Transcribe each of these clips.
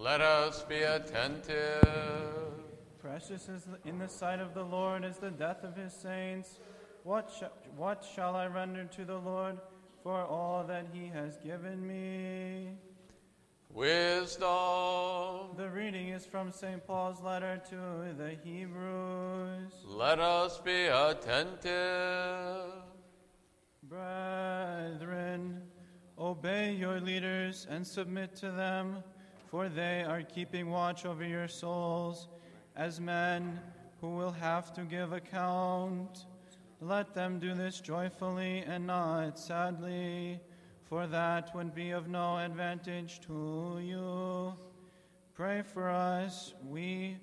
Let us be attentive. Precious is in the sight of the Lord is the death of his saints. What, sh- what shall I render to the Lord for all that he has given me? Wisdom. The reading is from St. Paul's letter to the Hebrews. Let us be attentive. Brethren, obey your leaders and submit to them, for they are keeping watch over your souls as men who will have to give account. Let them do this joyfully and not sadly, for that would be of no advantage to you. Pray for us, we,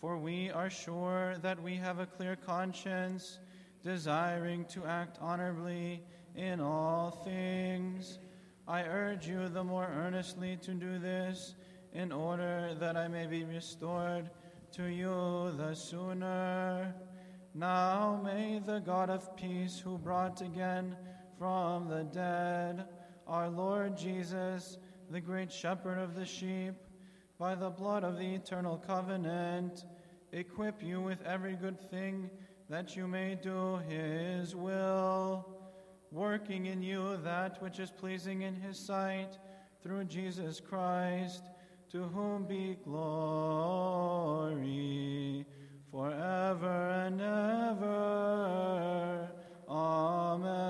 for we are sure that we have a clear conscience, desiring to act honorably in all things. I urge you the more earnestly to do this, in order that I may be restored to you the sooner. Now may the God of peace, who brought again from the dead our Lord Jesus, the great shepherd of the sheep, by the blood of the eternal covenant, equip you with every good thing that you may do his will, working in you that which is pleasing in his sight, through Jesus Christ, to whom be glory forever and ever. Amen.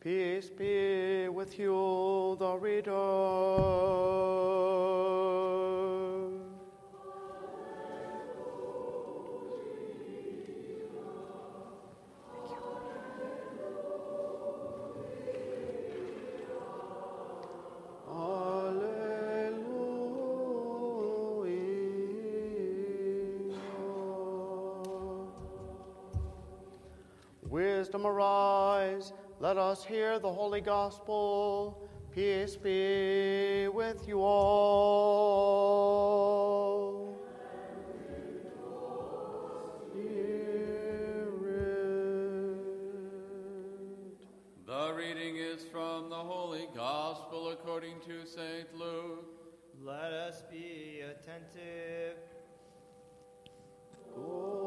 Peace be with you, the reader. Wisdom arise, let us hear the holy gospel. Peace be with you all. The reading is from the Holy Gospel according to St. Luke. Let us be attentive. Glory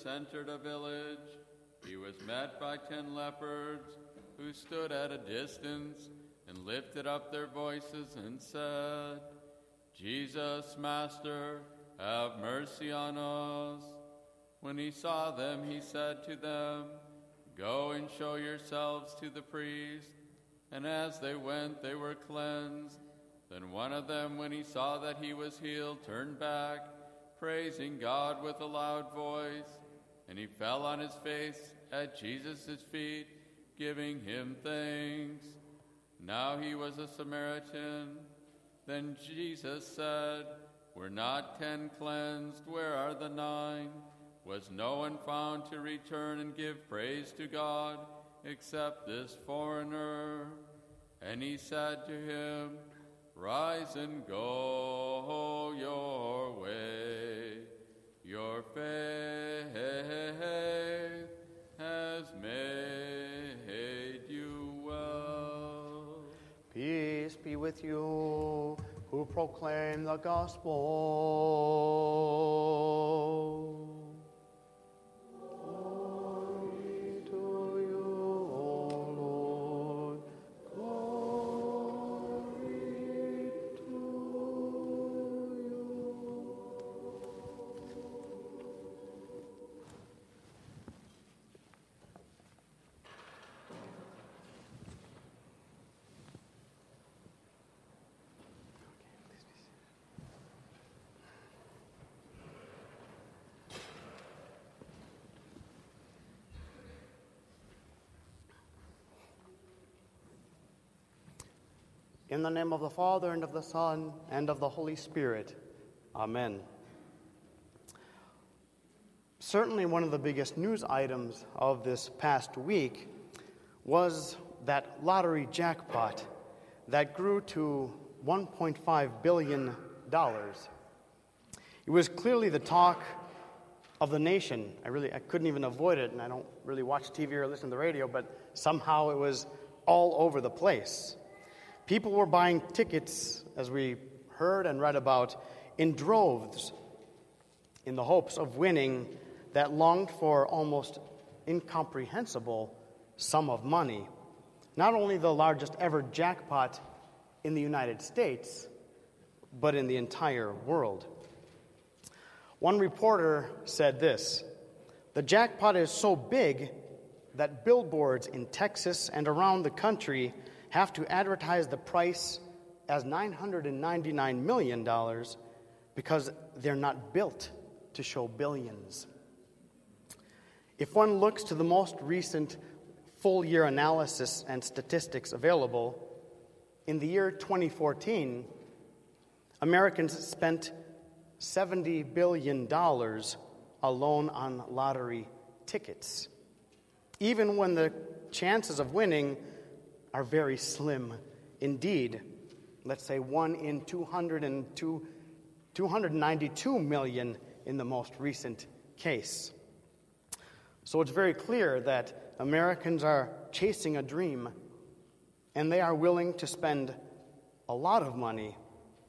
Jesus entered a village, he was met by ten lepers who stood at a distance and lifted up their voices and said, Jesus, Master, have mercy on us. When he saw them, he said to them, Go and show yourselves to the priest. And as they went, they were cleansed. Then one of them, when he saw that he was healed, turned back, praising God with a loud voice. And he fell on his face at Jesus' feet, giving him thanks. Now he was a Samaritan. Then Jesus said, Were not ten cleansed? Where are the nine? Was no one found to return and give praise to God except this foreigner? And he said to him, Rise and go your way. Your faith has made you well. Peace be with you who proclaim the gospel. In the name of the Father, and of the Son, and of the Holy Spirit. Amen. Certainly, one of the biggest news items of this past week was that lottery jackpot that grew to $1.5 billion It was clearly the talk of the nation. I really I couldn't even avoid it, and I don't really watch TV or listen to the radio, but somehow it was all over the place. People were buying tickets, as we heard and read about, in droves in the hopes of winning that longed for almost incomprehensible sum of money. Not only the largest ever jackpot in the United States, but in the entire world. One reporter said this The jackpot is so big that billboards in Texas and around the country have to advertise the price as $999 million because they're not built to show billions. If one looks to the most recent full year analysis and statistics available, in the year 2014, Americans spent $70 billion alone on lottery tickets, even when the chances of winning are very slim indeed. Let's say one in 202, 292 million in the most recent case. So it's very clear that Americans are chasing a dream and they are willing to spend a lot of money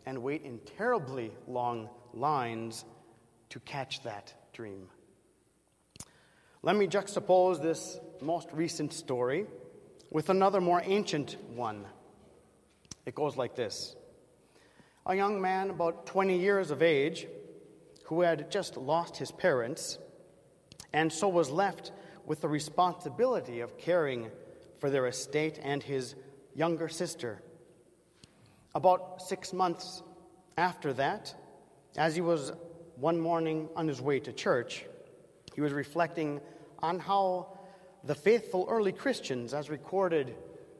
and wait in terribly long lines to catch that dream. Let me juxtapose this most recent story with another more ancient one. It goes like this A young man, about 20 years of age, who had just lost his parents and so was left with the responsibility of caring for their estate and his younger sister. About six months after that, as he was one morning on his way to church, he was reflecting on how the faithful early Christians, as recorded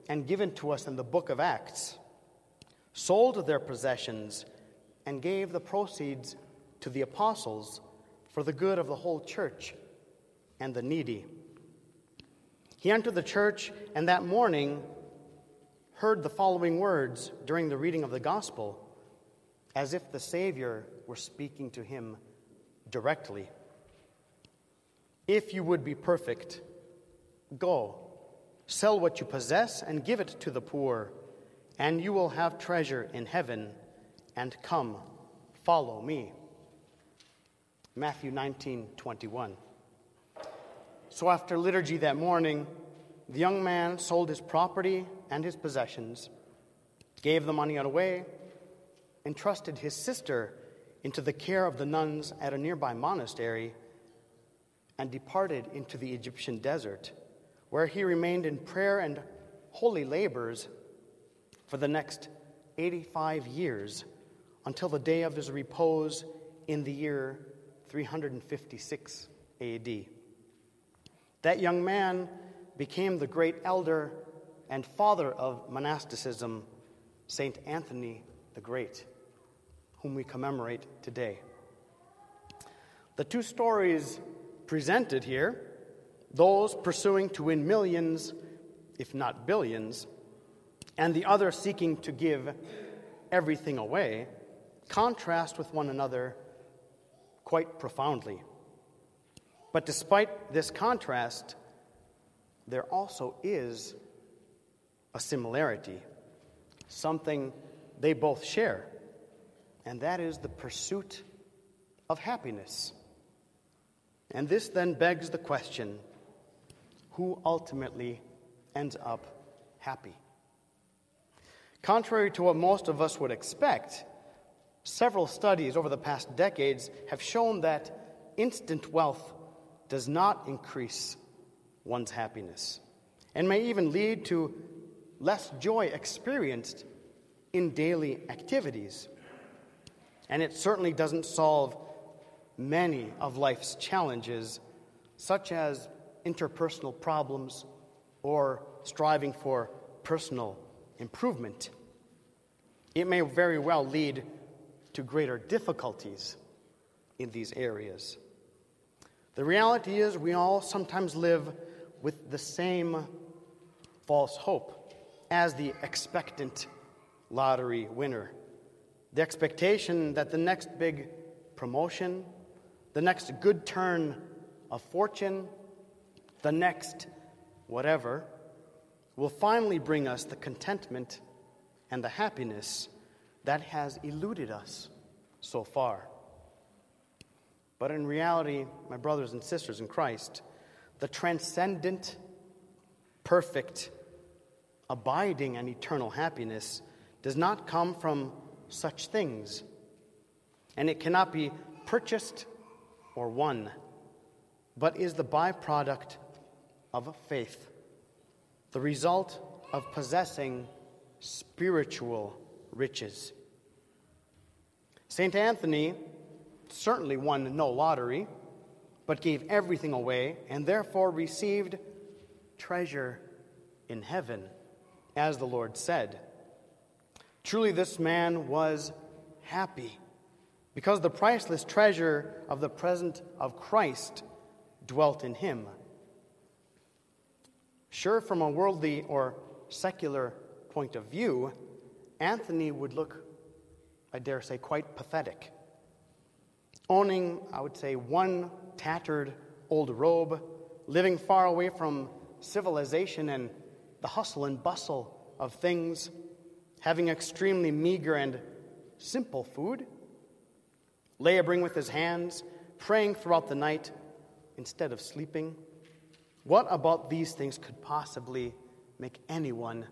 and given to us in the book of Acts, sold their possessions and gave the proceeds to the apostles for the good of the whole church and the needy. He entered the church, and that morning heard the following words during the reading of the gospel, as if the Savior were speaking to him directly. If you would be perfect, go, sell what you possess and give it to the poor, and you will have treasure in heaven, and come, follow me. Matthew 19 21. So after liturgy that morning, the young man sold his property and his possessions, gave the money away, entrusted his sister into the care of the nuns at a nearby monastery, and departed into the Egyptian desert, where he remained in prayer and holy labors for the next 85 years until the day of his repose in the year 356 AD. That young man became the great elder and father of monasticism, Saint Anthony the Great, whom we commemorate today. The two stories presented here, those pursuing to win millions, if not billions, and the other seeking to give everything away, contrast with one another quite profoundly. But despite this contrast, there also is a similarity, something they both share, and that is the pursuit of happiness. And this then begs the question who ultimately ends up happy? Contrary to what most of us would expect, several studies over the past decades have shown that instant wealth does not increase one's happiness and may even lead to less joy experienced in daily activities. And it certainly doesn't solve many of life's challenges, such as interpersonal problems or striving for personal improvement. It may very well lead to greater difficulties in these areas. The reality is, we all sometimes live with the same false hope as the expectant lottery winner. the expectation that the next big promotion, the next good turn of fortune, the next whatever, will finally bring us the contentment and the happiness that has eluded us so far. But in reality, my brothers and sisters in Christ, the transcendent, perfect, abiding, and eternal happiness does not come from such things, and it cannot be purchased or won, but is the byproduct of faith, the result of possessing spiritual riches. St. Anthony certainly won no lottery, but gave everything away and therefore received treasure in heaven, as the Lord said. Truly, this man was happy because the priceless treasure of the present of Christ dwelt in him. Sure, from a worldly or secular point of view, Anthony would look, I dare say, quite pathetic. Owning, I would say, one tattered old robe, living far away from civilization and the hustle and bustle of things, having extremely meager and simple food, laboring with his hands, praying throughout the night instead of sleeping. What about these things could possibly make anyone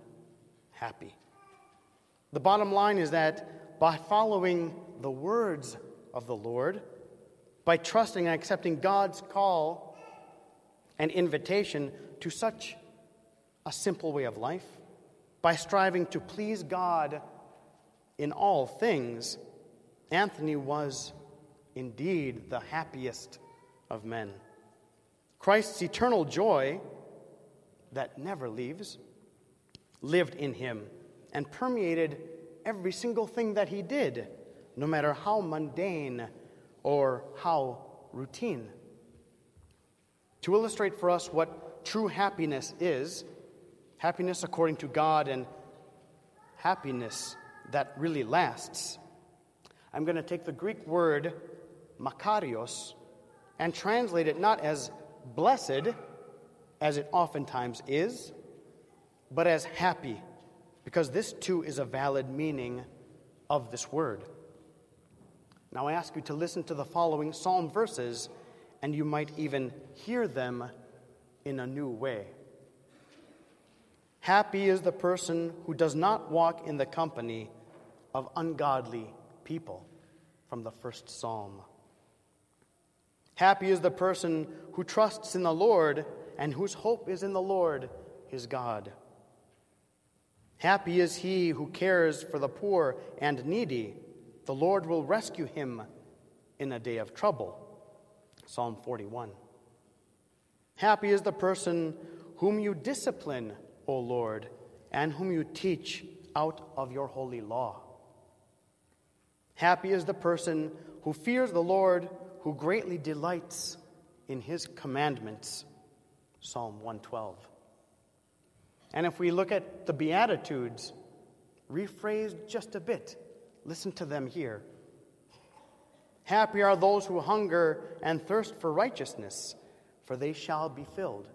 happy? The bottom line is that by following the words of the Lord, by trusting and accepting God's call and invitation to such a simple way of life, by striving to please God in all things, Anthony was indeed the happiest of men. Christ's eternal joy that never leaves lived in him and permeated every single thing that he did, no matter how mundane or how routine. To illustrate for us what true happiness is, happiness according to God and happiness that really lasts, I'm going to take the Greek word makarios and translate it not as blessed, as it oftentimes is, but as happy, because this too is a valid meaning of this word. Now I ask you to listen to the following psalm verses, and you might even hear them in a new way. Happy is the person who does not walk in the company of ungodly people, from the first psalm. Happy is the person who trusts in the Lord and whose hope is in the Lord his God. Happy is he who cares for the poor and needy. The Lord will rescue him in a day of trouble. Psalm 41. Happy is the person whom you discipline, O Lord, and whom you teach out of your holy law. Happy is the person who fears the Lord who greatly delights in his commandments. Psalm 112. And if we look at the Beatitudes, rephrased just a bit, listen to them here. Happy are those who hunger and thirst for righteousness, for they shall be filled.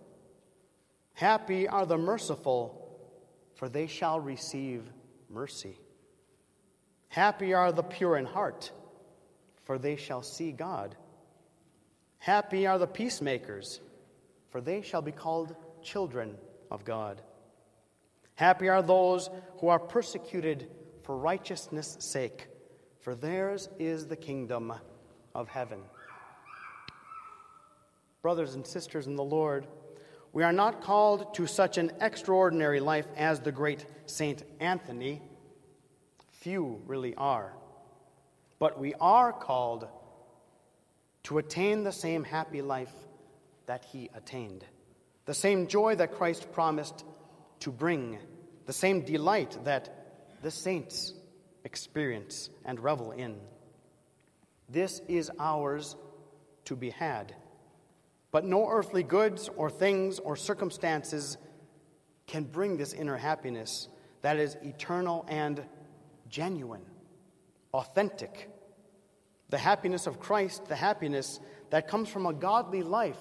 Happy are the merciful, for they shall receive mercy. Happy are the pure in heart for they shall see God. Happy are the peacemakers, for they shall be called children of God. Happy are those who are persecuted for righteousness' sake, for theirs is the kingdom of heaven. Brothers and sisters in the Lord, we are not called to such an extraordinary life as the great Saint Anthony. Few really are. But we are called to attain the same happy life that he attained, the same joy that Christ promised to bring, the same delight that the saints experience and revel in. This is ours to be had. But no earthly goods or things or circumstances can bring this inner happiness that is eternal and genuine. Authentic. The happiness of Christ, the happiness that comes from a godly life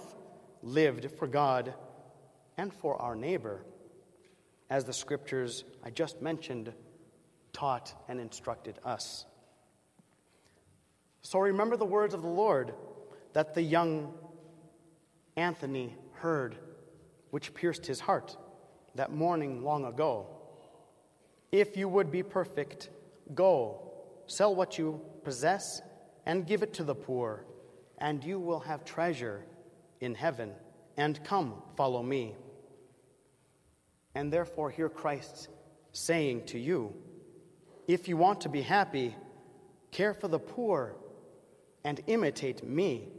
lived for God and for our neighbor, as the scriptures I just mentioned taught and instructed us. So remember the words of the Lord that the young Anthony heard, which pierced his heart that morning long ago. If you would be perfect, go, sell what you possess, and give it to the poor, and you will have treasure in heaven. And come, follow me. And therefore, hear Christ saying to you if you want to be happy, care for the poor and imitate me,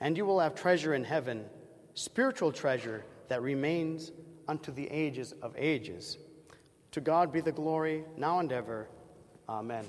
and you will have treasure in heaven, spiritual treasure that remains unto the ages of ages. To God be the glory, now and ever. Amen.